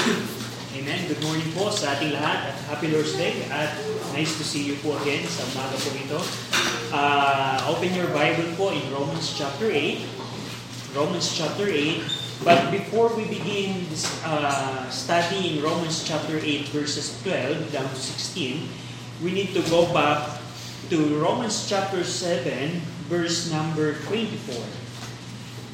Amen. Good morning po sa ating lahat at Happy Lord's Day at nice to see you po again sa umaga po ito. Uh, open your Bible po in Romans chapter 8. Romans chapter 8. But before we begin this, uh, studying Romans chapter 8 verses 12 down to 16, we need to go back to Romans chapter 7 verse number 24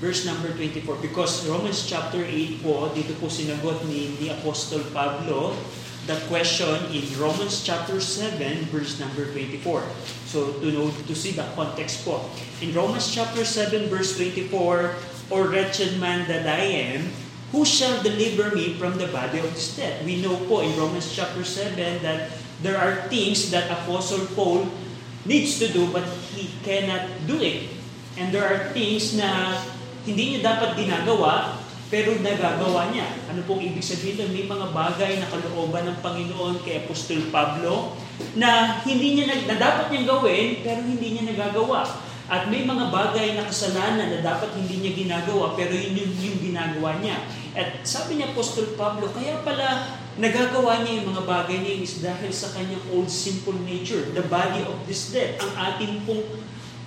verse number 24 because Romans chapter 8 po, dito po sinagot ni, ni Apostle Pablo the question in Romans chapter 7 verse number 24. So to know to see the context po. In Romans chapter 7 verse 24, or wretched man that I am, who shall deliver me from the body of this death? We know po in Romans chapter 7 that there are things that Apostle Paul needs to do but he cannot do it. And there are things na hindi niya dapat ginagawa, pero nagagawa niya. Ano pong ibig sabihin doon? May mga bagay na kalooban ng Panginoon kay Apostol Pablo na hindi niya na dapat niyang gawin, pero hindi niya nagagawa. At may mga bagay na kasalanan na dapat hindi niya ginagawa, pero yun yung, yung ginagawa niya. At sabi niya Apostol Pablo, kaya pala nagagawa niya yung mga bagay niya is dahil sa kanyang old sinful nature, the body of this death, ang ating pong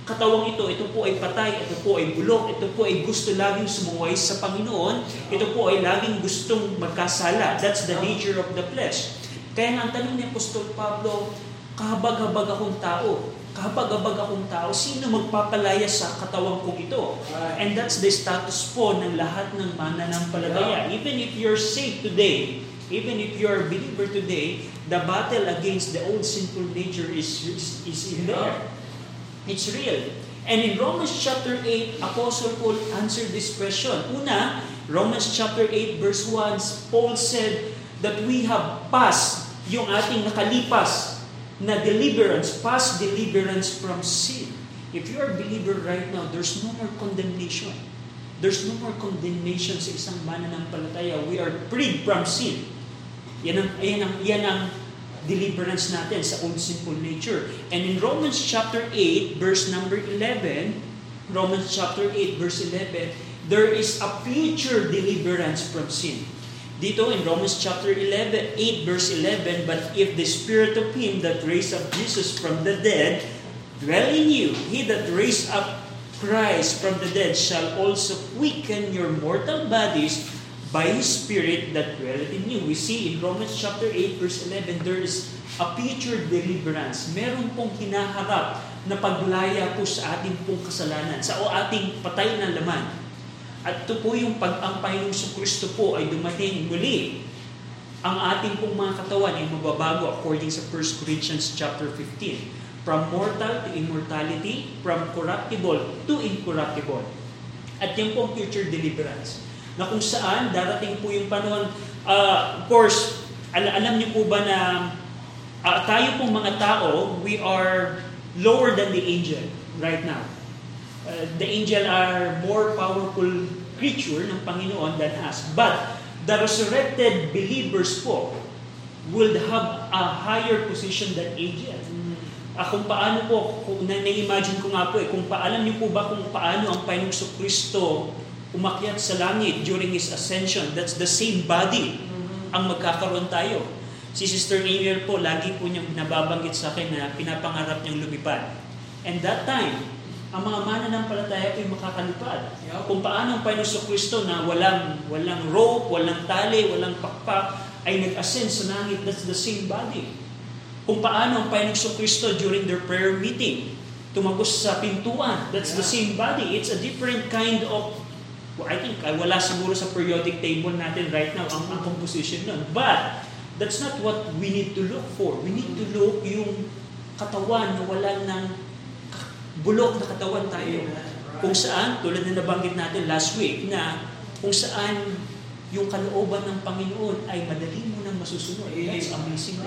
katawang ito, ito po ay patay, ito po ay bulok, ito po ay gusto laging sumuway sa Panginoon, ito po ay laging gustong magkasala. That's the nature of the flesh. Kaya nga ang tanong ni Apostol Pablo, kahabag-habag akong tao, kahabag-habag akong tao, sino magpapalaya sa katawang kong ito? And that's the status po ng lahat ng mananampalataya. Even if you're saved today, even if you're a believer today, the battle against the old sinful nature is, is, is in there. It's real. And in Romans chapter 8, Apostle Paul answered this question. Una, Romans chapter 8 verse 1, Paul said that we have passed yung ating nakalipas na deliverance, past deliverance from sin. If you are a believer right now, there's no more condemnation. There's no more condemnation sa isang mananampalataya. We are freed from sin. Yan ang, yan ang, yan ang deliverance natin sa old sinful nature. And in Romans chapter 8, verse number 11, Romans chapter 8, verse 11, there is a future deliverance from sin. Dito in Romans chapter 11, 8 verse 11, But if the spirit of him that raised up Jesus from the dead dwell in you, he that raised up Christ from the dead shall also quicken your mortal bodies by His Spirit that dwelleth in you. We see in Romans chapter 8 verse 11, there is a future deliverance. Meron pong hinaharap na paglaya po sa ating pong kasalanan, sa o ating patay na laman. At ito po yung pag-ampay ng Kristo po ay dumating muli. Ang ating pong mga katawan ay mababago according sa 1 Corinthians chapter 15. From mortal to immortality, from corruptible to incorruptible. At yung pong future deliverance na kung saan darating po yung panahon. Uh, of course, al- alam niyo po ba na uh, tayo pong mga tao, we are lower than the angel right now. Uh, the angel are more powerful creature ng Panginoon than us. But the resurrected believers po will have a higher position than angels. Uh, kung paano po, kung na-imagine ko nga po eh, kung paalam niyo po ba kung paano ang Panginoong Kristo umakyat sa langit during His ascension. That's the same body ang magkakaroon tayo. Si Sister Ariel po, lagi po niyang nababanggit sa akin na pinapangarap niyang lumipad. And that time, ang mga mananampalataya po ay makakalipad. Kung paano ang Panginoon Kristo na walang, walang rope, walang tali, walang pakpak, ay nag-ascend sa langit, that's the same body. Kung paano ang Panginoon Kristo during their prayer meeting, tumagos sa pintuan, that's the same body. It's a different kind of I think uh, wala siguro sa periodic table natin right now ang, ang composition nun. But, that's not what we need to look for. We need to look yung katawan na wala ng bulok na katawan tayo. Kung saan, tulad na nabanggit natin last week, na kung saan yung kalooban ng Panginoon ay madali mo nang masusunod. That's amazing.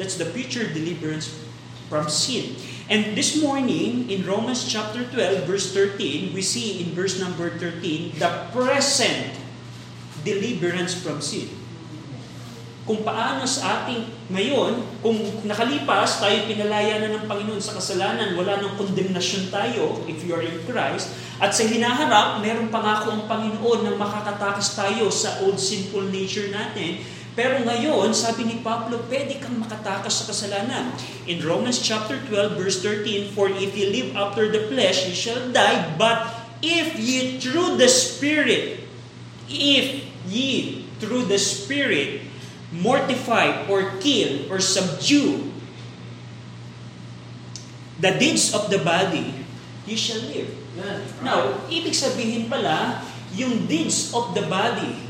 That's the future deliverance from sin. And this morning, in Romans chapter 12, verse 13, we see in verse number 13, the present deliverance from sin. Kung paano sa ating Ngayon, kung nakalipas, tayo pinalaya na ng Panginoon sa kasalanan, wala nang kondemnasyon tayo if you are in Christ. At sa hinaharap, meron pangako ang Panginoon na makakatakas tayo sa old sinful nature natin. Pero ngayon, sabi ni Pablo, pwede kang makatakas sa kasalanan. In Romans chapter 12, verse 13, For if ye live after the flesh, ye shall die. But if ye through the Spirit, if ye through the Spirit mortify or kill or subdue the deeds of the body, you shall live. Now, ibig sabihin pala, yung deeds of the body,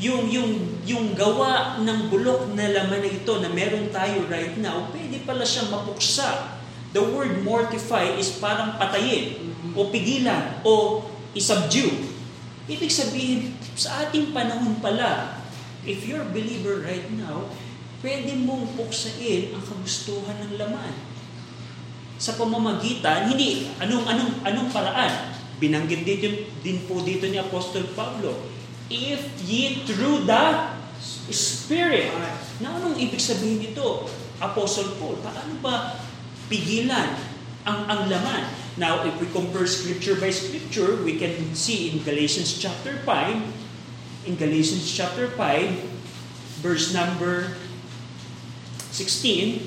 yung, yung, yung gawa ng bulok na laman na ito na meron tayo right now, pwede pala siyang mapuksa. The word mortify is parang patayin, o pigilan, o isubdue. Ibig sabihin, sa ating panahon pala, if you're a believer right now, pwede mong puksain ang kagustuhan ng laman. Sa pamamagitan, hindi, anong, anong, anong paraan? Binanggit dito, din po dito ni Apostol Pablo, if ye through the Spirit. Na anong ibig sabihin nito? Apostle Paul, paano ba pigilan ang, ang laman? Now, if we compare scripture by scripture, we can see in Galatians chapter 5, in Galatians chapter 5, verse number 16,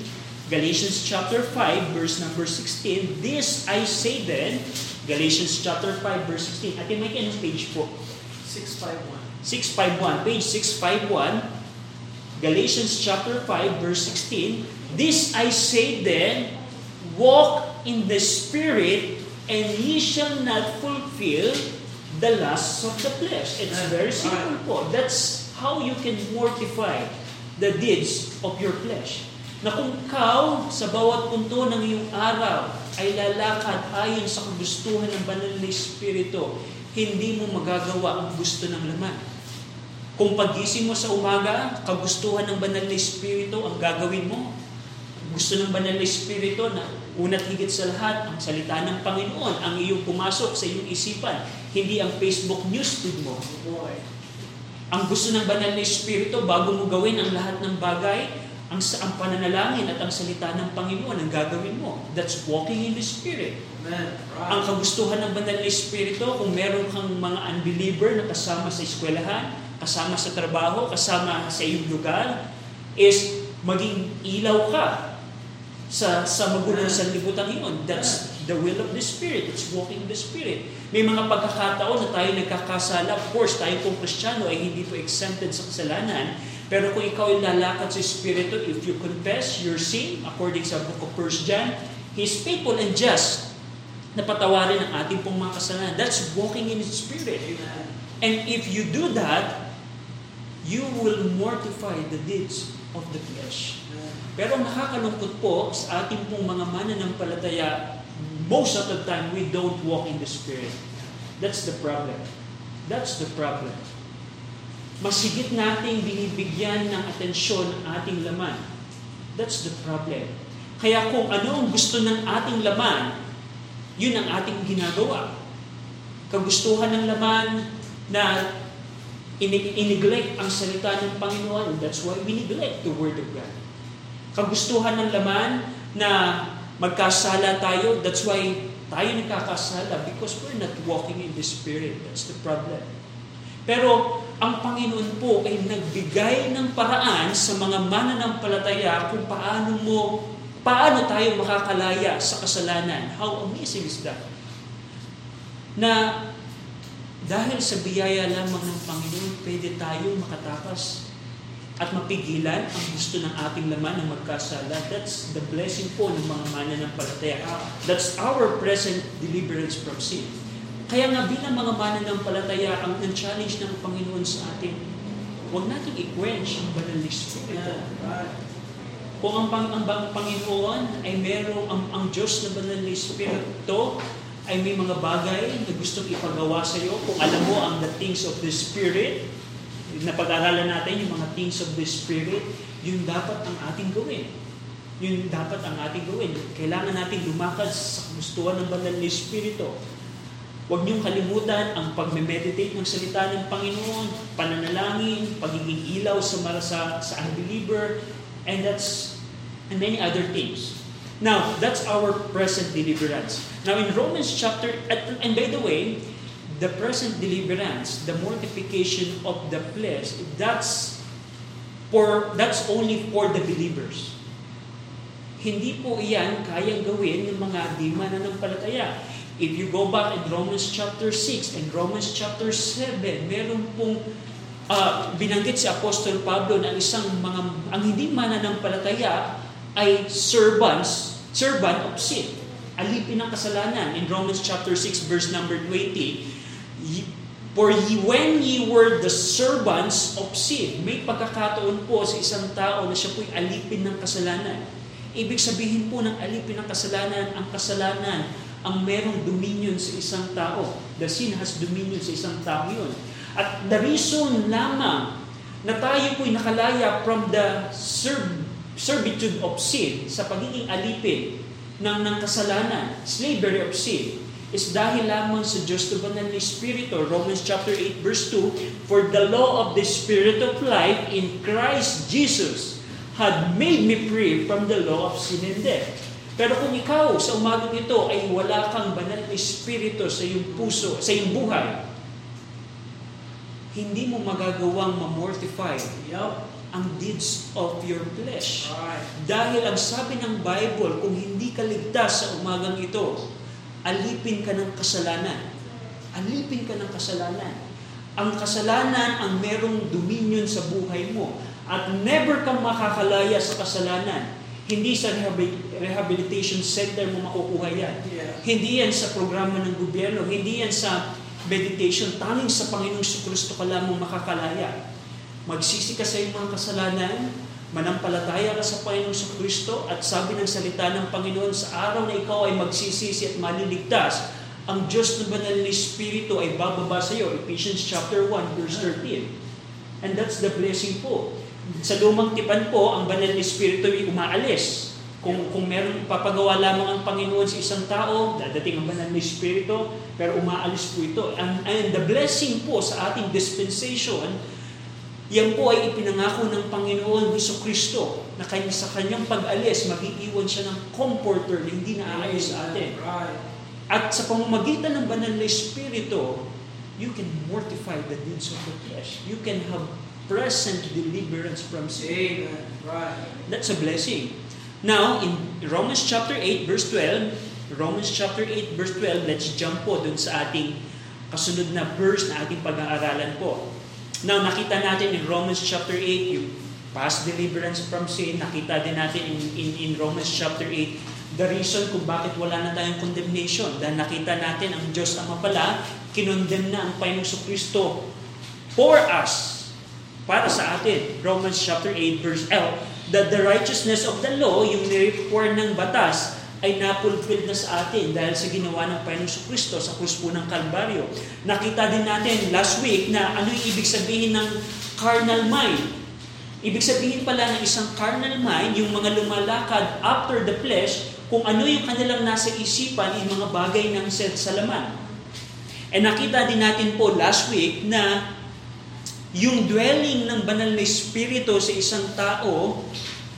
Galatians chapter 5, verse number 16, This I say then, Galatians chapter 5, verse 16. Ate Mike, anong page po? 651. 651, page 651, Galatians chapter 5, verse 16, This I say then, walk in the Spirit, and ye shall not fulfill the lusts of the flesh. It's very simple po. That's how you can mortify the deeds of your flesh. Na kung ikaw sa bawat punto ng iyong araw ay lalakad ayon sa kagustuhan ng banal na Espiritu, hindi mo magagawa ang gusto ng laman. Kung pagising mo sa umaga, kagustuhan ng banal na Espiritu ang gagawin mo. Gusto ng banal na Espiritu na una't higit sa lahat, ang salita ng Panginoon ang iyong pumasok sa iyong isipan, hindi ang Facebook newsfeed mo. Ang gusto ng banal na Espiritu, bago mo gawin ang lahat ng bagay, ang, ang pananalangin at ang salita ng Panginoon ang gagawin mo. That's walking in the Spirit. Amen. Ang kagustuhan ng banal na Espiritu, kung meron kang mga unbeliever na kasama sa eskwelahan, kasama sa trabaho, kasama sa iyong lugar, is maging ilaw ka sa sa magulong sanlibutan iyon. That's the will of the Spirit. It's walking in the Spirit. May mga pagkakataon na tayo nagkakasala. Of course, tayo pong Kristiyano ay hindi po exempted sa kasalanan. Pero kung ikaw ay lalakad sa Espiritu, if you confess your sin, according sa book of 1 John, He is faithful and just na patawarin ang ating pong mga kasalanan. That's walking in the Spirit. And if you do that, you will mortify the deeds of the flesh. Pero nakakalungkot po sa ating pong mga mananampalataya, most of the time, we don't walk in the Spirit. That's the problem. That's the problem. Masigit nating binibigyan ng atensyon ang ating laman. That's the problem. Kaya kung ano ang gusto ng ating laman, yun ang ating ginagawa. Kagustuhan ng laman na inineglect ang salita ng Panginoon. That's why we neglect the Word of God. Kagustuhan ng laman na magkasala tayo. That's why tayo nagkakasala because we're not walking in the Spirit. That's the problem. Pero ang Panginoon po ay nagbigay ng paraan sa mga mananampalataya kung paano mo paano tayo makakalaya sa kasalanan. How amazing is that? Na dahil sa biyaya lamang ng Panginoon, pwede tayo makatakas at mapigilan ang gusto ng ating laman na magkasala. That's the blessing po ng mga mananampalataya. That's our present deliverance from sin. Kaya nga bilang mga mananampalataya, ang, ang challenge ng Panginoon sa atin, huwag natin i-quench ang banal na Espiritu. Kung ang, pang, ang, ang Panginoon ay merong, ang, ang Diyos na banal na Espiritu ay may mga bagay na gustong ipagawa sa iyo, kung alam mo ang the things of the Spirit, na pag-aralan natin yung mga things of the Spirit, yun dapat ang ating gawin. Yun dapat ang ating gawin. Kailangan natin lumakad sa gustuhan ng banal na Espiritu. Huwag niyong kalimutan ang pagme-meditate ng salita ng Panginoon, pananalangin, pagiging ilaw sa, sa, sa unbeliever, And that's, and many other things. Now, that's our present deliverance. Now, in Romans chapter, and by the way, the present deliverance, the mortification of the flesh, that's for that's only for the believers. Hindi po iyan kayang gawin ng mga di mananampalataya. If you go back in Romans chapter 6 and Romans chapter 7, meron pong uh, binanggit si Apostol Pablo na isang mga ang hindi mananampalataya ay servants, servant of sin. Alipin ng kasalanan. In Romans chapter 6 verse number 20, For ye, when ye were the servants of sin, may pagkakataon po sa isang tao na siya po'y alipin ng kasalanan. Ibig sabihin po ng alipin ng kasalanan, ang kasalanan ang merong dominion sa isang tao. The sin has dominion sa isang tao yun. At the reason lamang na tayo po'y nakalaya from the serv- servitude of sin, sa pagiging alipin ng, ng kasalanan, slavery of sin, is dahil lamang sa Diyos na banal na Espiritu. Romans chapter 8 verse 2, For the law of the Spirit of life in Christ Jesus had made me free from the law of sin and death. Pero kung ikaw sa umagang ito ay wala kang banal na Espiritu sa iyong puso, sa iyong buhay, hindi mo magagawang mamortify Yup. ang deeds of your flesh. Right. Dahil ang sabi ng Bible, kung hindi ka ligtas sa umagang ito, alipin ka ng kasalanan. Alipin ka ng kasalanan. Ang kasalanan ang merong dominion sa buhay mo. At never kang makakalaya sa kasalanan. Hindi sa rehabilitation center mo makukuha yan. Yeah. Hindi yan sa programa ng gobyerno. Hindi yan sa meditation. Tanging sa Panginoong Kristo ka lamang makakalaya. Magsisi ka sa iyong mga kasalanan, manampalataya ka sa Panginoong Kristo, at sabi ng salita ng Panginoon, sa araw na ikaw ay magsisisi at maliligtas, ang Diyos na banal na Espiritu ay bababa sa iyo. Ephesians chapter 1, verse 13. And that's the blessing po. Sa lumang tipan po, ang banal na Espiritu ay umaalis. Kung, kung meron ipapagawa lamang ang Panginoon sa isang tao, dadating ang banal na Espiritu, pero umaalis po ito. And, and the blessing po sa ating dispensation, yan po ay ipinangako ng Panginoon Heso Kristo na kanya sa kanyang pag-alis, mag-iiwan siya ng comforter na hindi naaalis sa atin. Right. At sa pamamagitan ng banal na Espiritu, you can mortify the deeds of the flesh. You can have present deliverance from sin. Amen. Right. That's a blessing. Now, in Romans chapter 8, verse 12, Romans chapter 8, verse 12, let's jump po dun sa ating kasunod na verse na ating pag-aaralan po. Now, nakita natin in Romans chapter 8, yung past deliverance from sin. Nakita din natin in, in, in Romans chapter 8, the reason kung bakit wala na tayong condemnation. Dahil nakita natin ang Diyos Ama pala, kinondemn na ang Panginoong Kristo for us, para sa atin. Romans chapter 8, verse L, that the righteousness of the law, yung nireport ng batas, ay napulfilled na sa atin dahil sa ginawa ng Panginoong Kristo sa krus po ng Kalbaryo. Nakita din natin last week na ano yung ibig sabihin ng carnal mind. Ibig sabihin pala ng isang carnal mind, yung mga lumalakad after the flesh, kung ano yung kanilang nasa isipan, yung mga bagay ng salaman. And nakita din natin po last week na yung dwelling ng banal na espiritu sa isang tao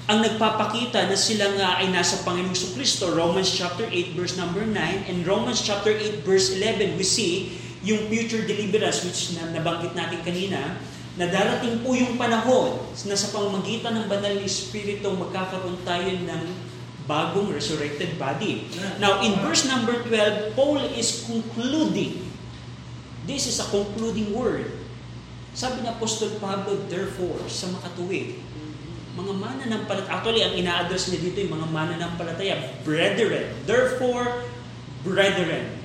ang nagpapakita na sila nga ay nasa Panginoong Kristo. Romans chapter 8 verse number 9 and Romans chapter 8 verse 11 we see yung future deliverance which na, nabanggit natin kanina na darating po yung panahon na sa pamamagitan ng banal na Espiritu magkakaroon tayo ng bagong resurrected body. Now in verse number 12, Paul is concluding. This is a concluding word. Sabi ni Apostol Pablo, therefore, sa makatuwid, mga mananampalataya. Actually, ang ina-address niya dito yung mga mananampalataya. Brethren. Therefore, brethren.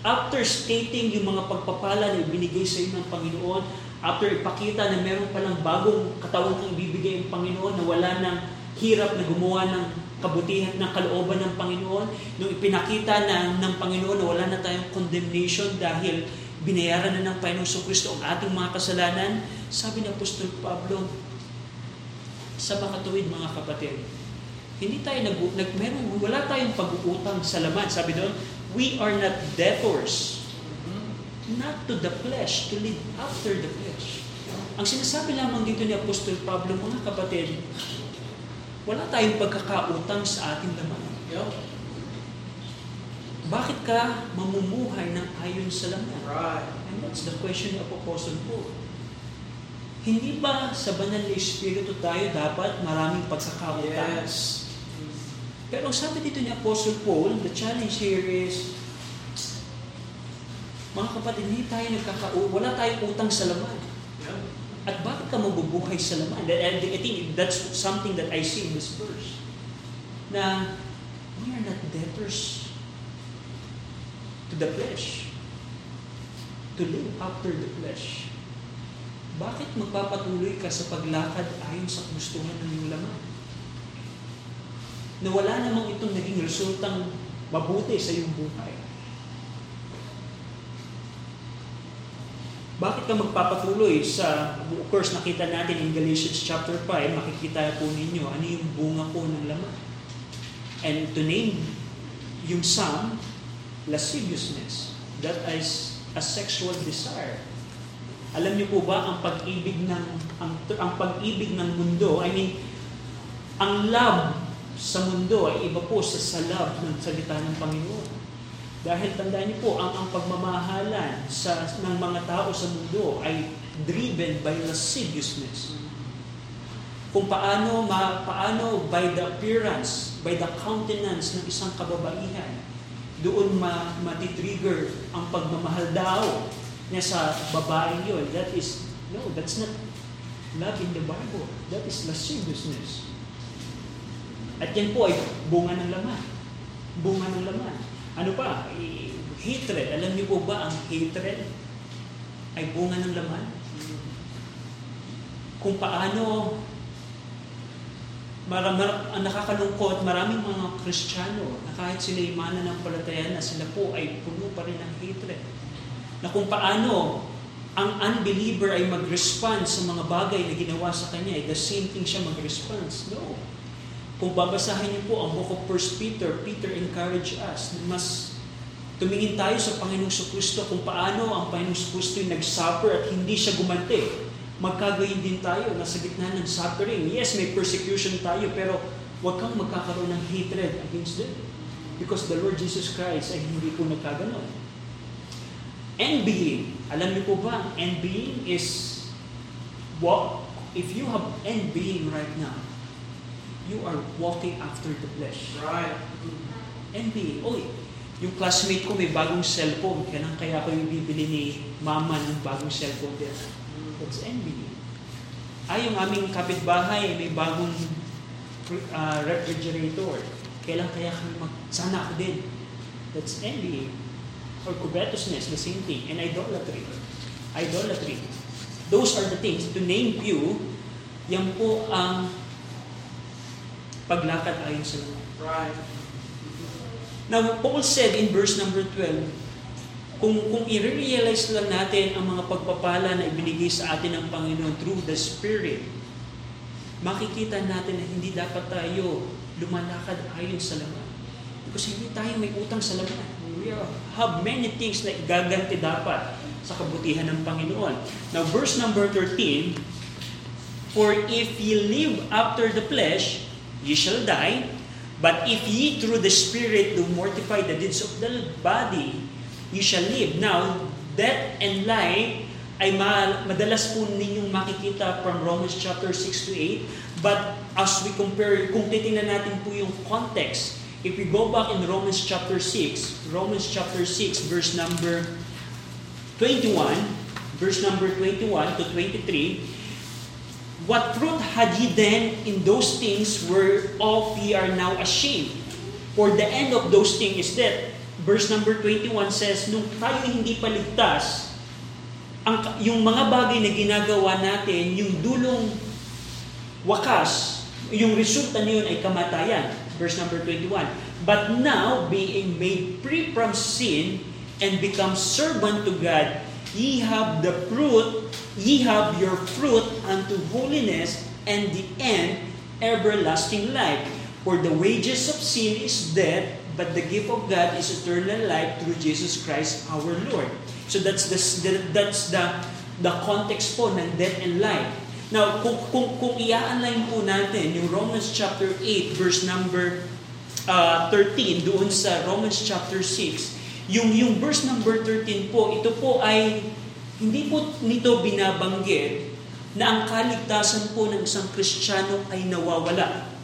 After stating yung mga pagpapala na ibinigay sa iyo ng Panginoon, after ipakita na meron palang bagong katawan kang ibibigay ng Panginoon na wala ng hirap na gumawa ng kabutihan ng kalooban ng Panginoon, nung ipinakita na ng Panginoon na wala na tayong condemnation dahil binayaran na ng Panginoon Kristo ang ating mga kasalanan, sabi ni Apostol Pablo, sa makatuwid mga kapatid. Hindi tayo nag, nag meron, wala tayong pag-uutang sa laman. Sabi doon, we are not debtors. Not to the flesh, to live after the flesh. Ang sinasabi lamang dito ni Apostol Pablo, mga kapatid, wala tayong pagkakautang sa ating laman. Yep. Bakit ka mamumuhay ng ayon sa laman? Right. And that's the question of Apostle Paul. Hindi ba sa banal na Espiritu tayo dapat maraming pagkakautang? Yes. Pero ang sabi dito ni Apostle Paul, the challenge here is, mga kapatid, hindi tayo nagkakau, wala tayong utang sa laman. Yep. At bakit ka mabubuhay sa laman? And I think that's something that I see in this verse. Na we are not debtors to the flesh. To live after the flesh. Bakit magpapatuloy ka sa paglakad ayon sa gustuhan ng iyong laman? Na wala namang itong naging resultang mabuti sa iyong buhay. Bakit ka magpapatuloy sa, of course, nakita natin in Galatians chapter 5, makikita po ninyo ano yung bunga po ng laman. And to name yung sum, lasciviousness. That is a sexual desire. Alam niyo po ba ang pag-ibig ng ang, ang pag-ibig ng mundo, I mean, ang love sa mundo ay iba po sa, sa love ng salita ng Panginoon. Dahil tandaan niyo po, ang, ang pagmamahalan sa, ng mga tao sa mundo ay driven by lasciviousness. Kung paano, ma, paano by the appearance, by the countenance ng isang kababaihan, doon ma, matitrigger ang pagmamahal daw niya sa babaeng yun. That is, no, that's not love in the Bible. That is lasciviousness. At yan po ay bunga ng laman. Bunga ng laman. Ano pa? Eh, Hatred. Alam niyo po ba ang hatred ay bunga ng laman? Kung paano Mara, mar, ang nakakalungkot, maraming mga Kristiyano na kahit sila ay mananampalataya na sila po ay puno pa rin ng hatred. Na kung paano ang unbeliever ay mag-respond sa mga bagay na ginawa sa kanya, ay the same thing siya mag-response. No. Kung babasahin niyo po ang book of 1 Peter, Peter encourage us na mas tumingin tayo sa Panginoong Kristo kung paano ang Panginoong Kristo ay nag-suffer at hindi siya gumante magkagayin din tayo nasa gitna ng suffering. Yes, may persecution tayo, pero huwag kang magkakaroon ng hatred against them. Because the Lord Jesus Christ ay hindi po nagkaganon. Envying. Alam niyo po ba, envying is what, if you have envying right now, you are walking after the flesh. Right. Envying. Oy, yung classmate ko may bagong cellphone, kaya nang kaya ko yung bibili ni mama ng bagong cellphone din. That's envy. Ay, yung aming kapitbahay, may bagong uh, refrigerator. Kailan kaya kami mag... Sana ako din. That's envy. Or covetousness, the same thing. And idolatry. Idolatry. Those are the things. To name few, yan po ang paglakad ayon sa Lord. Right. Now, Paul said in verse number 12, kung, kung i-realize lang natin ang mga pagpapala na ibinigay sa atin ng Panginoon through the Spirit, makikita natin na hindi dapat tayo lumalakad ayon sa laman. Because hindi tayo may utang sa laman. We have many things na gaganti dapat sa kabutihan ng Panginoon. Now, verse number 13, For if ye live after the flesh, ye shall die. But if ye through the Spirit do mortify the deeds of the body, ye shall live. Now, death and life ay madalas po ninyong makikita from Romans chapter 6 to 8. But as we compare, kung titingnan natin po yung context, if we go back in Romans chapter 6, Romans chapter 6 verse number 21, verse number 21 to 23, What fruit had ye then in those things whereof ye are now ashamed? For the end of those things is death. Verse number 21 says, Nung tayo hindi paligtas, ang, yung mga bagay na ginagawa natin, yung dulong wakas, yung resulta niyon ay kamatayan. Verse number 21. But now, being made free from sin and become servant to God, ye have the fruit, ye have your fruit unto holiness, and the end, everlasting life. For the wages of sin is death, but the gift of God is eternal life through Jesus Christ our Lord. So that's the, that's the, the context po ng death and life. Now, kung, kung, kung i-align po natin yung Romans chapter 8, verse number uh, 13, doon sa Romans chapter 6, yung, yung verse number 13 po, ito po ay, hindi po nito binabanggit na ang kaligtasan po ng isang Kristiyano ay nawawala.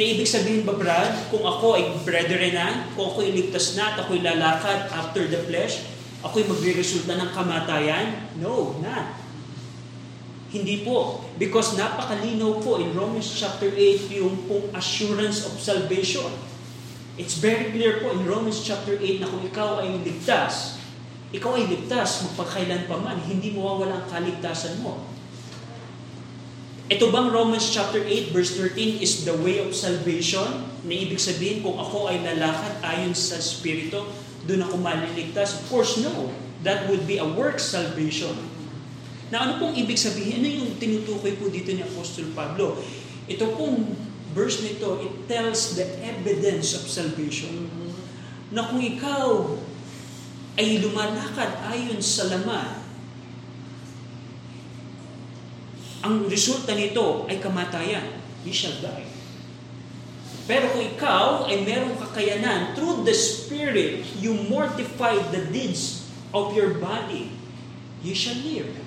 Na ibig sabihin ba, Brad, kung ako ay brethren na, kung ako ay ligtas na at ako'y lalakad after the flesh, ako'y magre-resulta ng kamatayan? No, not. Hindi po. Because napakalinaw po in Romans chapter 8 yung pong assurance of salvation. It's very clear po in Romans chapter 8 na kung ikaw ay ligtas, ikaw ay ligtas magpakailan pa man, hindi mawawala ang kaligtasan mo. Ito bang Romans chapter 8 verse 13 is the way of salvation? Na ibig sabihin kung ako ay lalakad ayon sa Espiritu, doon ako maliligtas? Of course, no. That would be a work salvation. Na ano pong ibig sabihin? Ano yung tinutukoy po dito ni Apostol Pablo? Ito pong verse nito, it tells the evidence of salvation. Na kung ikaw ay lumalakad ayon sa laman, ang resulta nito ay kamatayan. You shall die. Pero kung ikaw ay merong kakayanan, through the Spirit, you mortify the deeds of your body, you shall live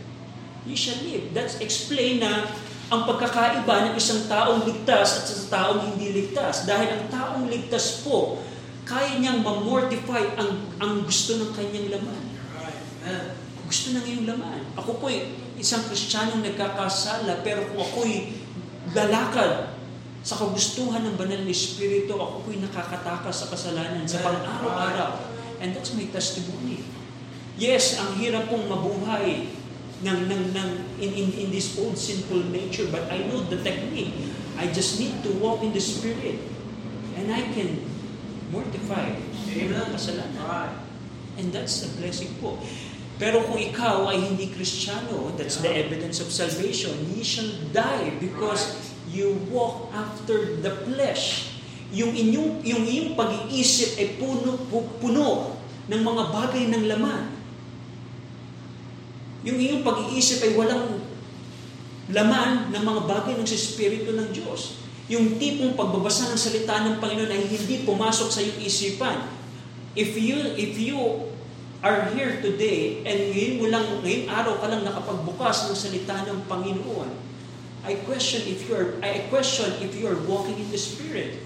you shall live. That's explain na ang pagkakaiba ng isang taong ligtas at sa taong hindi ligtas. Dahil ang taong ligtas po, kaya niyang mamortify ang, ang gusto ng kanyang laman. Gusto ng iyong laman. Ako po isang kristyanong nagkakasala, pero kung ako'y lalakad sa kagustuhan ng banal na Espiritu, ako po'y nakakatakas sa kasalanan sa pang-araw-araw. And that's my testimony. Yes, ang hirap pong mabuhay ng, ng, ng, in, in, in this old sinful nature, but I know the technique. I just need to walk in the Spirit. And I can mortify ang kasalanan. And that's a blessing po. Pero kung ikaw ay hindi Kristiyano, that's the evidence of salvation. Ye shall die because you walk after the flesh. Yung inyong, yung iyong pag-iisip ay puno, puno ng mga bagay ng laman. Yung iyong pag-iisip ay walang laman ng mga bagay ng Espiritu ng Diyos. Yung tipong pagbabasa ng salita ng Panginoon ay hindi pumasok sa iyong isipan. If you, if you are here today and ngayon mo lang, ngayon araw ka lang nakapagbukas ng salita ng Panginoon, I question if you are I question if you are walking in the Spirit.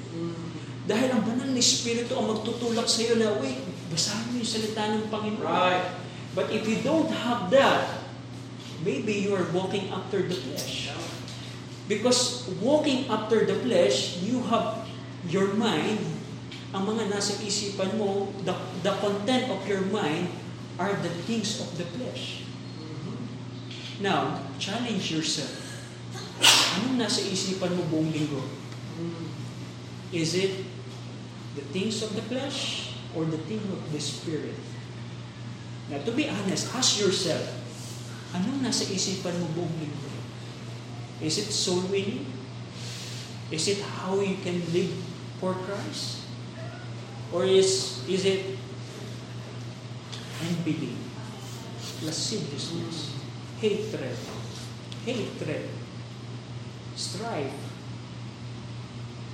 Dahil ang banal na Espiritu ang magtutulak sa iyo na, wait, basahin mo yung salita ng Panginoon. Right. But if you don't have that, maybe you are walking after the flesh. Because walking after the flesh, you have your mind, ang mga nasa isipan mo, the, the content of your mind are the things of the flesh. Now, challenge yourself. Anong nasa isipan mo buong linggo? Is it the things of the flesh or the things of the spirit? Now, to be honest, ask yourself, anong nasa isipan mo buong linggo? Is it soul winning? Is it how you can live for Christ? Or is, is it unbelief, lasciviousness, hatred, hatred, strife?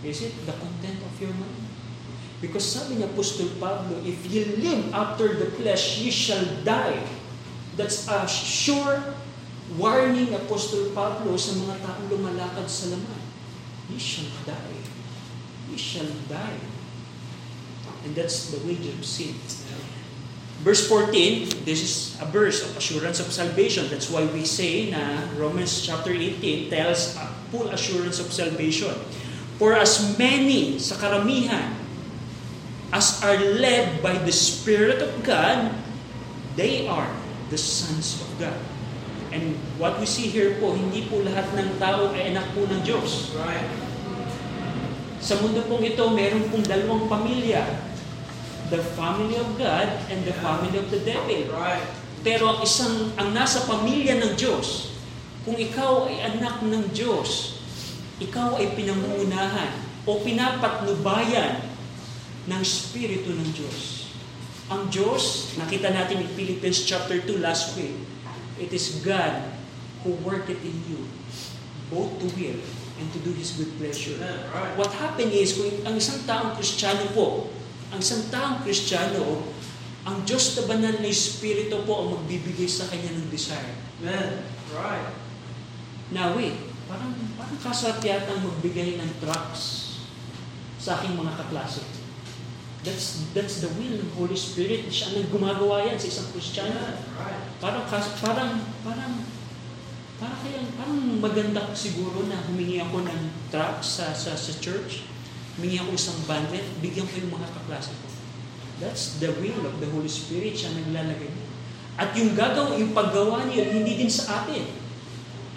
Is it the content of your mind? Because sabi ni Apostol Pablo, if you live after the flesh, you shall die. That's a sure warning Apostol Pablo sa mga taong lumalakad sa laman. You shall die. You shall die. And that's the wage of sin. Verse 14, this is a verse of assurance of salvation. That's why we say na Romans chapter 18 tells a full assurance of salvation. For as many, sa karamihan, as are led by the Spirit of God, they are the sons of God. And what we see here po, hindi po lahat ng tao ay anak po ng Diyos. Right. Sa mundo pong ito, meron pong dalawang pamilya. The family of God and the family of the devil. Right. Pero ang isang, ang nasa pamilya ng Diyos, kung ikaw ay anak ng Diyos, ikaw ay pinangungunahan o pinapatnubayan ng Espiritu ng Diyos. Ang Diyos, nakita natin in Philippians chapter 2 last week, it is God who worketh in you, both to will and to do His good pleasure. What happened is, kung ang isang taong Kristiyano po, ang isang taong Kristiyano, ang Diyos na banal na Espiritu po ang magbibigay sa kanya ng desire. Amen. Right. Now wait, parang, parang kaswat yata ang magbigay ng trucks sa aking mga kaklase. That's, that's the will ng Holy Spirit. Siya ang gumagawa yan sa isang Kristiyano. Amen. Right. Parang, kas- parang, parang, parang, kaya, parang maganda siguro na humingi ako ng trucks sa, sa, sa church. Humingi ako isang bundle, bigyan ko yung mga kaklase ko. That's the will of the Holy Spirit. Siya naglalagay niya. At yung gagawa, yung paggawa niya, hindi din sa atin.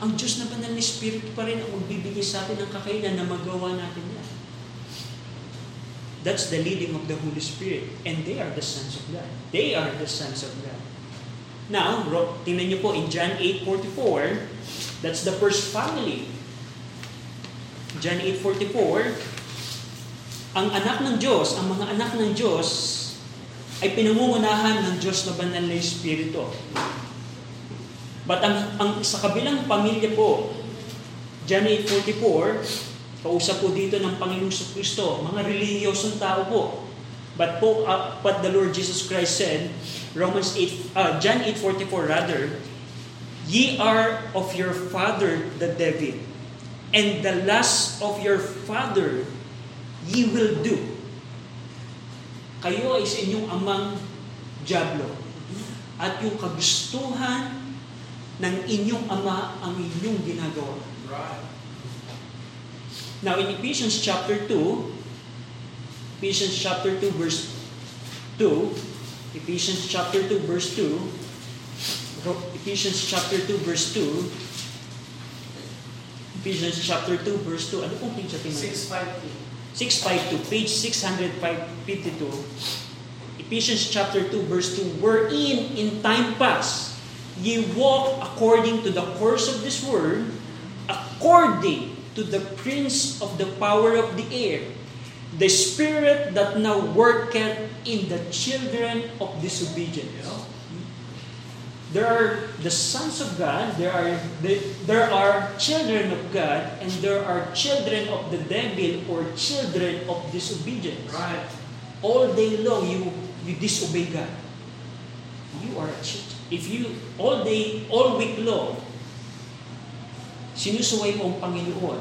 Ang Diyos na banal na Espiritu pa rin ang magbibigay sa atin ng kakainan na magawa natin yan. That's the leading of the Holy Spirit. And they are the sons of God. They are the sons of God. Now, tingnan niyo po in John 8.44, that's the first family. John 8.44, ang anak ng Diyos, ang mga anak ng Diyos, ay pinangungunahan ng Diyos na banal na Espiritu. But ang, ang sa kabilang pamilya po, John 8.44, kausap po dito ng Panginoong Kristo, mga relihiyosong tao po. But po, uh, what the Lord Jesus Christ said, Romans 8, uh, John 8.44 rather, Ye are of your father the devil, and the lust of your father ye will do. Kayo ay sa inyong amang Diablo. At yung kagustuhan ng inyong ama ang inyong ginagawa. Right. Now in Ephesians chapter 2, Ephesians chapter 2 verse 2, Ephesians chapter 2 verse 2, Ro- Ephesians chapter 2 verse 2, Ephesians chapter 2 verse 2, ano pong page natin? 652. 652, page 652, Ephesians chapter 2, verse 2, Wherein in time past ye walk according to the course of this world, according to the prince of the power of the air, the spirit that now worketh in the children of disobedience. There are the sons of God, there are there are children of God, and there are children of the devil or children of disobedience. Right. All day long you you disobey God. You are a child. If you all day, all week long, sinusuway mo ang Panginoon,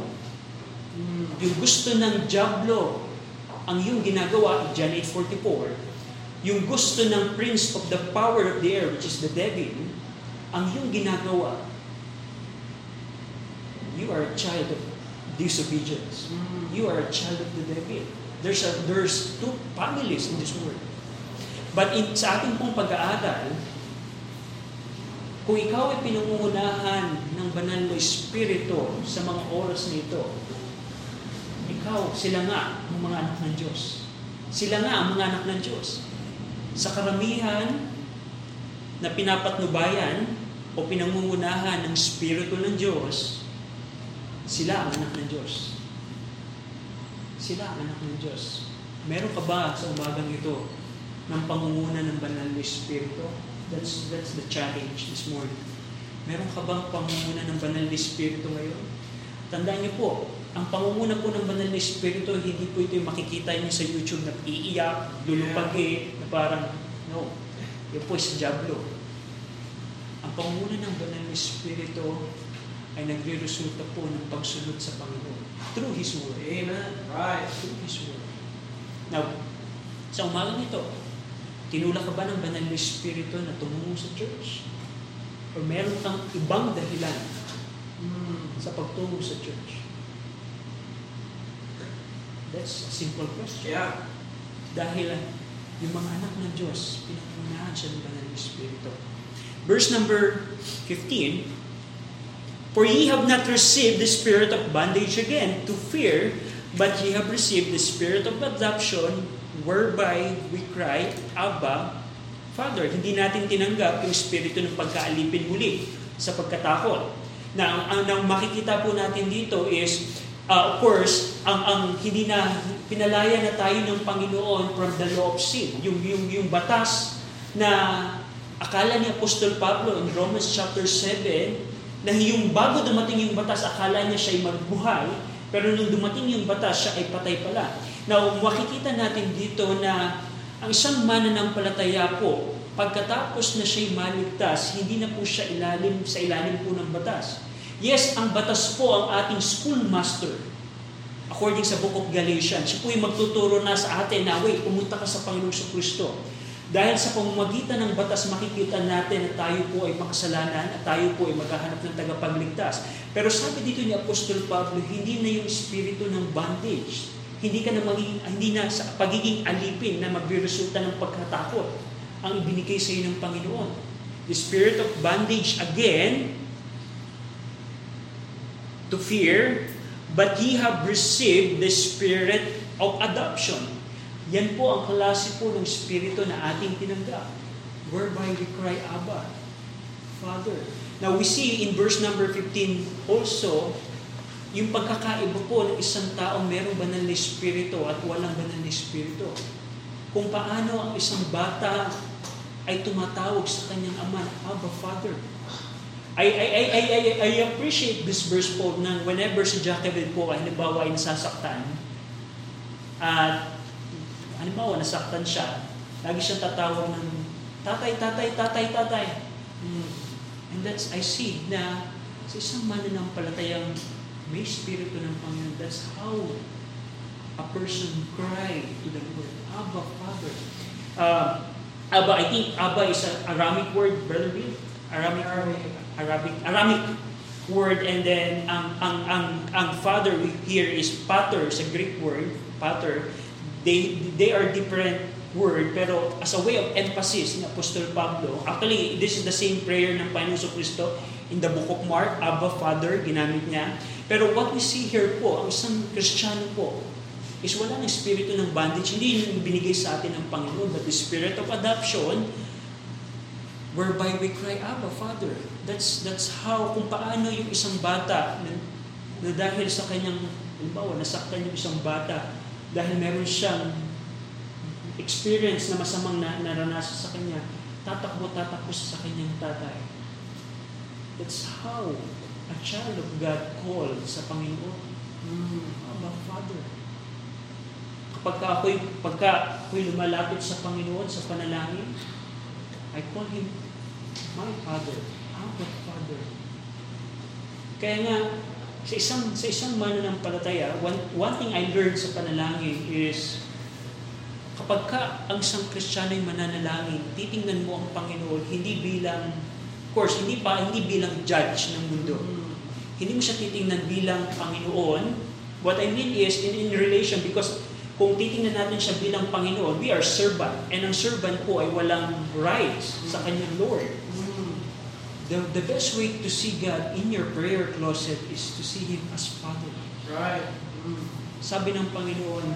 Mm. yung gusto ng Diablo, ang iyong ginagawa, John 8.44, yung gusto ng prince of the power of the air, which is the devil, ang iyong ginagawa, you are a child of disobedience. You are a child of the devil. There's a, there's two families in this world. But in, sa ating pong pag-aaral, kung ikaw ay pinangungunahan ng banal na espiritu sa mga oras na ito, ikaw, sila nga ang mga anak ng Diyos. Sila nga ang mga anak ng Diyos. Sa karamihan na pinapatnubayan o pinangungunahan ng Espiritu ng Diyos, sila ang anak ng Diyos. Sila ang anak ng Diyos. Meron ka ba sa umagang ito ng pangunguna ng banal na Espiritu? That's, that's the challenge this morning. Meron ka bang pangunguna ng banal na Espiritu ngayon? Tandaan niyo po, ang pangunguna po ng banal na Espiritu, hindi po ito yung makikita niyo sa YouTube na iiyak, lulupagi, na parang, no. Yan po sa Diablo. Ang pangunguna ng banal na Espiritu ay nagre-resulta po ng pagsunod sa Panginoon through His Word. Amen. Right. Through His Word. Now, sa umagang ito, tinulak ka ba ng banal na Espiritu na tumungo sa church? O meron kang ibang dahilan Mm. sa pagtungo sa church? That's a simple question. Yeah. Dahil yung mga anak ng Diyos, pinakunahan siya ng banal na Espiritu. Verse number 15, For ye have not received the spirit of bondage again to fear, but ye have received the spirit of adoption, whereby we cry, Abba, Father. Hindi natin tinanggap yung spirito ng pagkaalipin muli sa pagkatakot. Na ang, ang, ang makikita po natin dito is, uh, of course, ang, ang hindi na, pinalaya na tayo ng Panginoon from the law of sin. Yung, yung, yung batas na akala ni Apostol Pablo in Romans chapter 7, na yung bago dumating yung batas, akala niya siya ay magbuhay, pero nung dumating yung batas, siya ay patay pala. Now, makikita natin dito na ang isang mananampalataya po, pagkatapos na siya'y maligtas, hindi na po siya ilalim sa ilalim po ng batas. Yes, ang batas po ang ating schoolmaster. According sa Book of Galatians, siya po yung magtuturo na sa atin na, wait, pumunta ka sa Panginoong Kristo. Dahil sa pamamagitan ng batas, makikita natin na tayo po ay makasalanan at tayo po ay maghahanap ng tagapagligtas. Pero sabi dito ni Apostol Pablo, hindi na yung espiritu ng bondage. Hindi ka na magiging, hindi na sa pagiging alipin na magbiresulta ng pagkatakot ang ibinigay sa iyo ng Panginoon. The spirit of bondage again to fear, but ye have received the spirit of adoption yan po ang klase po ng Espiritu na ating tinanggap. Whereby we cry, Abba, Father. Now we see in verse number 15 also, yung pagkakaiba po ng isang tao merong banal na Espiritu at walang banal na Espiritu. Kung paano ang isang bata ay tumatawag sa kanyang ama, Abba, Father. I, I, I, I, I, I appreciate this verse po na whenever si Jacqueline po ay halimbawa ay nasasaktan, at halimbawa, nasaktan siya, lagi siyang tatawag ng tatay, tatay, tatay, tatay. Mm. And that's, I see na sa isang mananampalatayang may spirito ng Panginoon, that's how a person cry to the Lord. Abba, Father. Uh, Abba, I think Abba is an Aramic word, Brother Bill. Aramic, Arabic, Arabic, Aramic word, and then ang ang ang ang father here is pater. Sa Greek word, pater. They they are different word pero as a way of emphasis ni Apostol Pablo actually this is the same prayer ng Panginoon Kristo in the book of Mark Abba Father ginamit niya. Pero what we see here po ang isang Kristiyano po is wala ng espiritu ng bondage. Hindi yung binigay sa atin ng Panginoon but the spirit of adoption whereby we cry Abba Father that's that's how kung paano yung isang bata na, na dahil sa kanyang halimbawa nasaktan yung isang bata dahil meron siyang experience na masamang na, naranasan sa kanya, tatakbo, tatakbo sa kanyang tatay. That's how a child of God called sa Panginoon. Mm, Abba, Father. Kapag ako'y, pagka ako'y lumalapit sa Panginoon sa panalangin, I call Him my Father. Abba, Father. Kaya nga, sa isang, sa isang mananampalataya, one, one thing I learned sa panalangin is, kapag ka ang isang Kristiyano mananalangin, titingnan mo ang Panginoon, hindi bilang, of course, hindi pa, hindi bilang judge ng mundo. Hindi mo siya titingnan bilang Panginoon. What I mean is, in, in relation, because kung titingnan natin siya bilang Panginoon, we are servant. And ang servant po ay walang rights sa kanyang Lord. The, the best way to see God in your prayer closet is to see Him as Father. Right. Mm. Sabi ng Panginoon,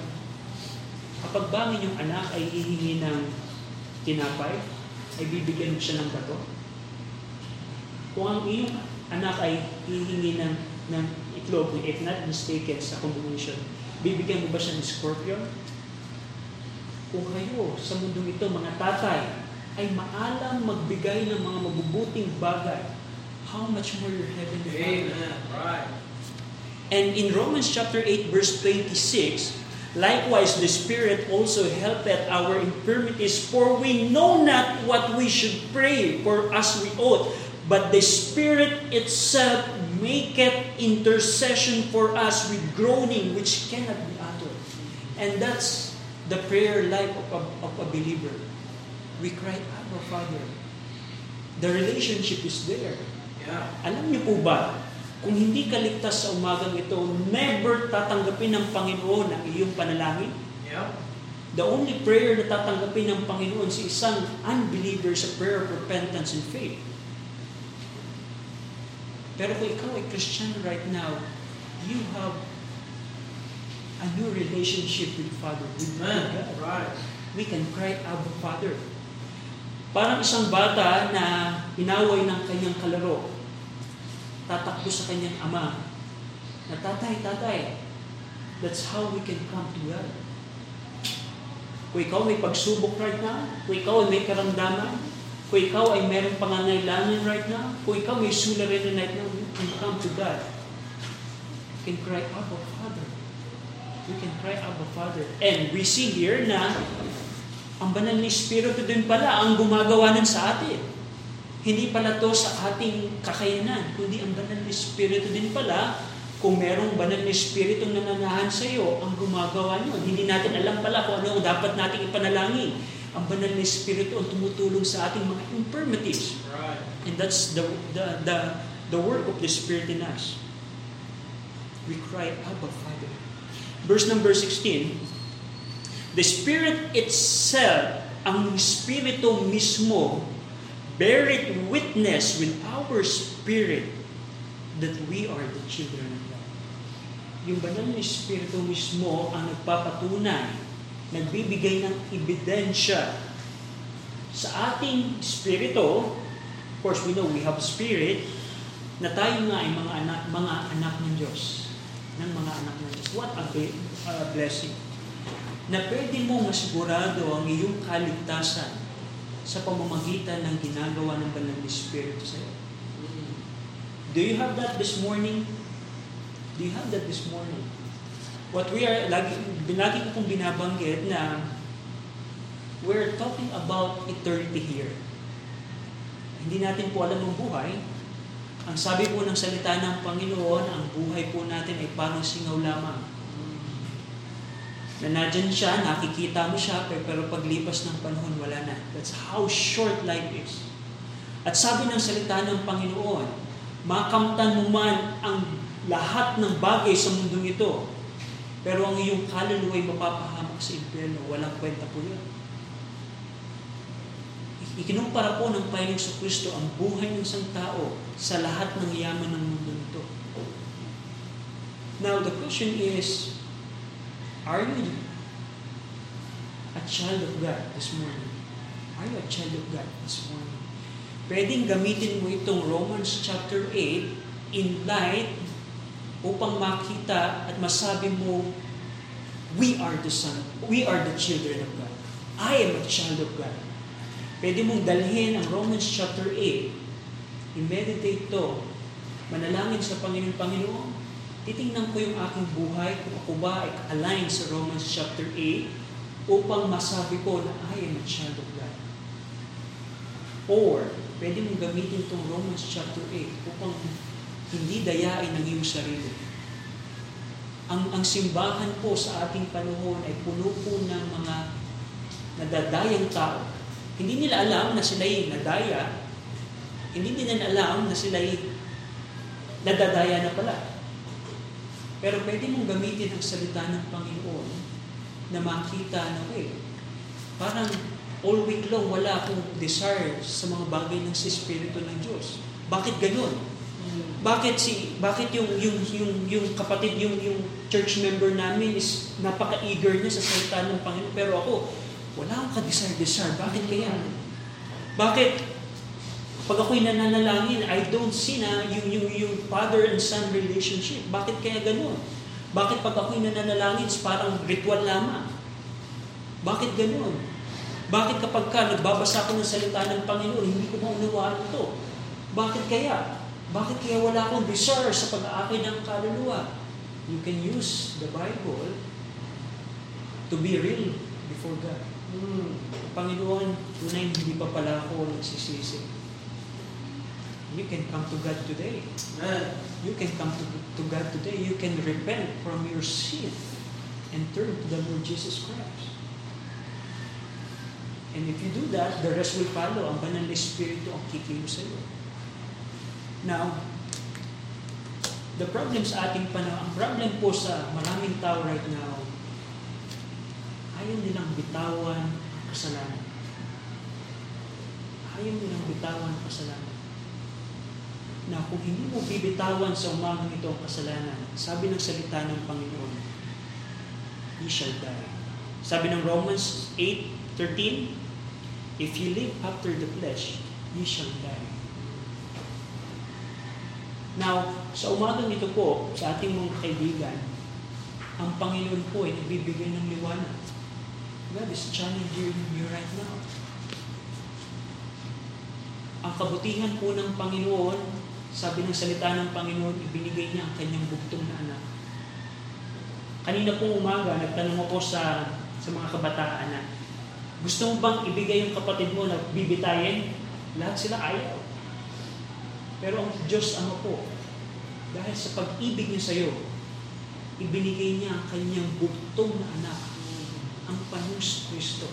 kapag bangin yung anak ay hihingi ng tinapay, ay bibigyan mo siya ng bato. Kung ang iyong anak ay hihingi ng, ng itlog, if not mistaken sa combination, bibigyan mo ba siya ng scorpion? Kung kayo sa mundong ito, mga tatay, ay maalam magbigay ng mga mabubuting bagay, how much more your heavenly Father? Right. And in Romans chapter 8 verse 26, likewise the Spirit also helpeth our infirmities, for we know not what we should pray for as we ought, but the Spirit itself maketh intercession for us with groaning which cannot be uttered. And that's the prayer life of a, of a believer we cry, Abba, Father. The relationship is there. Yeah. Alam niyo po ba, kung hindi ka ligtas sa umagang ito, never tatanggapin ng Panginoon ang iyong panalangin. Yeah. The only prayer na tatanggapin ng Panginoon sa isang unbeliever sa prayer of repentance and faith. Pero kung ikaw ay Christian right now, you have a new relationship with Father, with Amen. God. Right. We can cry, Abba, Father. Parang isang bata na inaway ng kanyang kalaro, tatakbo sa kanyang ama, na tatay, tatay. That's how we can come to God. Kung ikaw may pagsubok right now, kung ikaw ay may karamdaman, Kung ikaw ay merong pangangailangan right now, kung ikaw may suliranin right now, you can come to God. You can cry, Abba, Father. You can cry, Abba, Father. And we see here na ang banal ni Espiritu din pala ang gumagawa nun sa atin. Hindi pala to sa ating kakayanan, kundi ang banal ni Espiritu din pala kung merong banal na Espiritu na nananahan sa iyo, ang gumagawa nyo. Hindi natin alam pala kung ano ang dapat nating ipanalangin ang banal na Espiritu ang tumutulong sa ating mga infirmities. Right. And that's the, the, the, the work of the Spirit in us. We cry, Abba, Father. Verse number 16, The Spirit itself, ang Espiritu mismo, beareth witness with our spirit that we are the children of God. Yung banal na Espiritu mismo ang nagpapatunay nagbibigay ng ebidensya sa ating spirito, of course we know we have spirit, na tayo nga ay mga anak, mga anak ng Diyos. Ng mga anak ng Diyos. What a uh, blessing. Na pwede mo masigurado ang iyong kaligtasan sa pamamagitan ng ginagawa ng Banal na Espiritu sa iyo. Do you have that this morning? Do you have that this morning? what we are, lagi, lagi ko pong binabanggit na we're talking about eternity here. Hindi natin po alam ang buhay. Ang sabi po ng salita ng Panginoon, ang buhay po natin ay parang singaw lamang. Na nandyan siya, nakikita mo siya, pero paglipas ng panahon, wala na. That's how short life is. At sabi ng salita ng Panginoon, makamtan mo man ang lahat ng bagay sa mundong ito, pero ang iyong kaluluwa ay mapapahamak sa impyerno. Walang kwenta po yun. Ikinumpara po ng Panginoon sa Kristo ang buhay ng isang tao sa lahat ng yaman ng mundo nito. Now, the question is, are you a child of God this morning? Are you a child of God this morning? Pwedeng gamitin mo itong Romans chapter 8 in light upang makita at masabi mo, we are the son, we are the children of God. I am a child of God. Pwede mong dalhin ang Romans chapter 8, i-meditate to, manalangin sa Panginoon, Panginoon, titingnan ko yung aking buhay kung ako ba ay align sa Romans chapter 8 upang masabi ko na I am a child of God. Or, pwede mong gamitin itong Romans chapter 8 upang hindi dayain ng iyong sarili. Ang, ang simbahan po sa ating panahon ay puno po ng mga nadadayang tao. Hindi nila alam na sila'y nadaya. Hindi nila alam na sila'y nadadaya na pala. Pero pwede mong gamitin ang salita ng Panginoon na makita na, eh, parang all week long wala akong desire sa mga bagay ng si Espiritu ng Diyos. Bakit ganun? Bakit si bakit yung yung yung yung kapatid yung yung church member namin is napaka-eager niya sa salita ng Panginoon pero ako wala akong ka-desire-desire. Bakit kaya? Bakit pag ako'y nananalangin, I don't see na yung, yung, yung father and son relationship. Bakit kaya ganun? Bakit pag ako'y nananalangin, parang ritual lamang? Bakit ganun? Bakit kapag ka nagbabasa ko ng salita ng Panginoon, hindi ko maunawaan ito? Bakit kaya? Bakit kaya wala akong desire sa pag-aakay ng kaluluwa? You can use the Bible to be real before God. Hmm. Panginoon, tunay hindi pa pala ako nagsisisi. You can come to God today. Amen. You can come to, to God today. You can repent from your sin and turn to the Lord Jesus Christ. And if you do that, the rest will follow. Ang banal na Espiritu ang kikiyo sa iyo. Now, the problem sa ating panahon, ang problem po sa maraming tao right now, ayaw nilang bitawan ang kasalanan. Ayaw nilang bitawan ang kasalanan. Na kung hindi mo bibitawan sa umagang ito ang kasalanan, sabi ng salita ng Panginoon, ye shall die. Sabi ng Romans 8.13, If you live after the flesh, ye shall die. Now, sa umagang ito po, sa ating mga kaibigan, ang Panginoon po ay nagbibigay ng liwanag. God is challenging you right now. ang kabutihan po ng Panginoon, sabi ng salita ng Panginoon, ibinigay niya ang kanyang bugtong na anak. Kanina pong umaga, nagtanong ako sa, sa mga kabataan na, gusto mo bang ibigay yung kapatid mo na bibitayin? Lahat sila ayaw. Pero ang Diyos Ama po, dahil sa pag-ibig niya sa iyo, ibinigay niya ang kanyang bugtong na anak, ang Panus Kristo.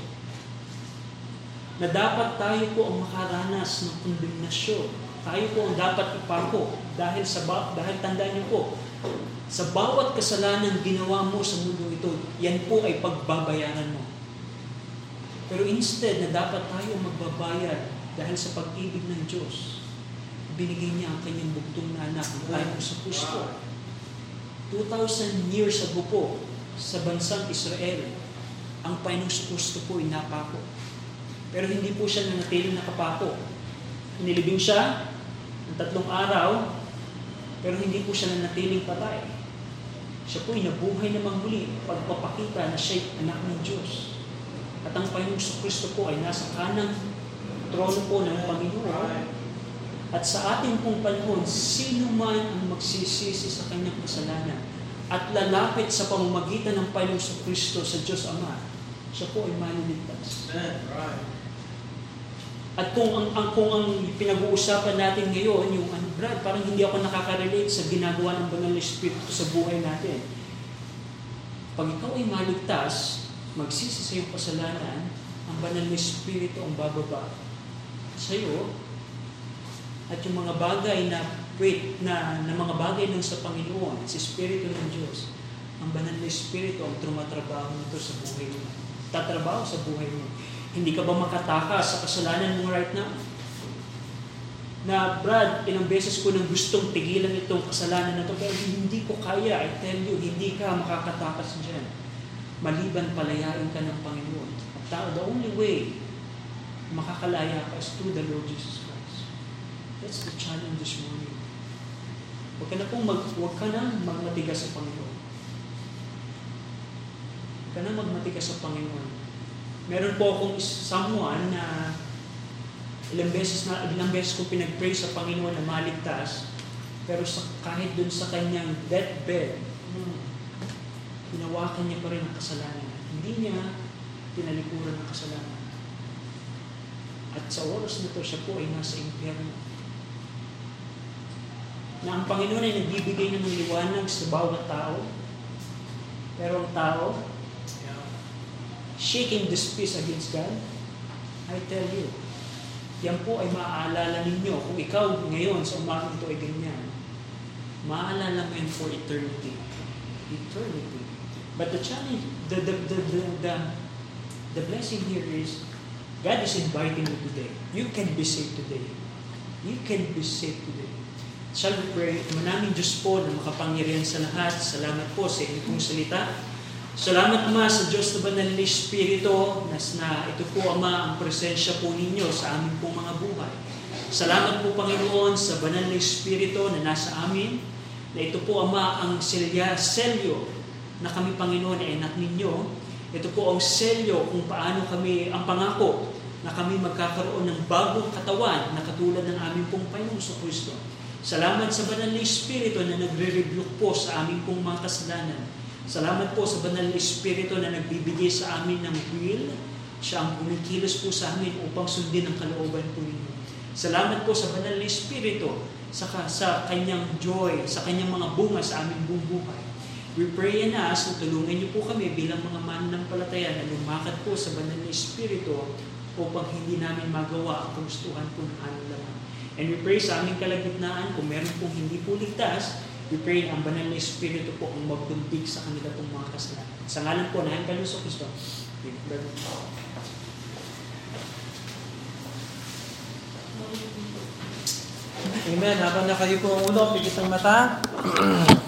Na dapat tayo po ang makaranas ng kondemnasyon. Tayo po ang dapat ipako dahil sa dahil tandaan niyo po, sa bawat kasalanan ginawa mo sa mundo ito, yan po ay pagbabayaran mo. Pero instead na dapat tayo magbabayad dahil sa pag-ibig ng Diyos, binigay niya ang kanyang bugtong na anak na tayo sa Kristo. 2,000 years ago po, sa bansang Israel, ang Panginoong Kristo po ay napako. Pero hindi po siya nanatiling nakapako. Inilibing siya tatlong araw, pero hindi po siya nanatiling patay. Siya po ay nabuhay namang muli pagpapakita na siya anak ng Diyos. At ang Panginoong Kristo po ay nasa kanang trono po ng Panginoon at sa ating pong panahon, sino man ang magsisisi sa kanyang kasalanan at lalapit sa pamamagitan ng Panginoong Kristo sa Diyos Ama, siya po ay maliligtas. At kung ang, ang kung ang pinag-uusapan natin ngayon, yung ano, Brad, parang hindi ako nakaka-relate sa ginagawa ng Banal na Espiritu sa buhay natin. Pag ikaw ay maligtas, magsisi sa iyong kasalanan, ang Banal na Espiritu ang bababa sa iyo at yung mga bagay na wait, na, na mga bagay ng sa Panginoon, sa Espiritu ng Diyos, ang banal na Espiritu ang trumatrabaho nito sa buhay mo. Tatrabaho sa buhay mo. Hindi ka ba makatakas sa kasalanan mo right now? Na, Brad, ilang beses ko nang gustong tigilan itong kasalanan na to, pero hindi ko kaya. I tell you, hindi ka makakatakas dyan. Maliban palayain ka ng Panginoon. At the only way makakalaya ka is through the Lord Jesus That's the challenge this morning. Huwag ka na pong mag, huwag ka na magmatigas sa Panginoon. Huwag ka na magmatigas sa Panginoon. Meron po akong someone na ilang beses na ilang beses ko pinag-pray sa Panginoon na maligtas pero sa, kahit dun sa kanyang deathbed hinawakan niya pa rin ang kasalanan. Hindi niya tinalikuran ang kasalanan. At sa oras na to, siya po ay nasa impyerno na ang Panginoon ay nagbibigay ng liwanag sa bawat tao. Pero ang tao, shaking this peace against God, I tell you, yan po ay maaalala ninyo kung ikaw ngayon sa umagang ito ay ganyan. Maaalala mo yan for eternity. Eternity. But the challenge, the, the, the, the, the, the blessing here is, God is inviting you today. You can be saved today. You can be saved today. Shall we pray? Manaming Diyos po na makapangyarihan sa lahat. Salamat po sa inyong salita. Salamat Ama sa Diyos na banal na Espiritu na, na ito po Ama ang presensya po ninyo sa aming pong mga buhay. Salamat po Panginoon sa banal na Espiritu na nasa amin na ito po Ama ang selya, selyo na kami Panginoon ay anak ninyo. Ito po ang selyo kung paano kami, ang pangako na kami magkakaroon ng bagong katawan na katulad ng aming pong Panginoon sa Kristo. Salamat sa banal na Espiritu na nagre-rebuke po sa aming pong mga kasalanan. Salamat po sa banal na Espiritu na nagbibigay sa amin ng will. Siya ang kumikilos po sa amin upang sundin ang kalooban po ninyo. Salamat po sa banal na Espiritu sa, sa kanyang joy, sa kanyang mga bunga sa aming buong buhay. We pray and ask tulungan niyo po kami bilang mga mananampalataya na lumakad po sa banal na Espiritu upang hindi namin magawa ang kagustuhan po ng aming laman. And we pray sa aming kalagitnaan, kung meron pong hindi po ligtas, we pray ang banal na Espiritu po ang magbundig sa kanila pong mga kasalanan. Sa ngalan po, nahin kayo sa Kristo. Amen. Habang nakahipo ang ulo, pikit ang mata.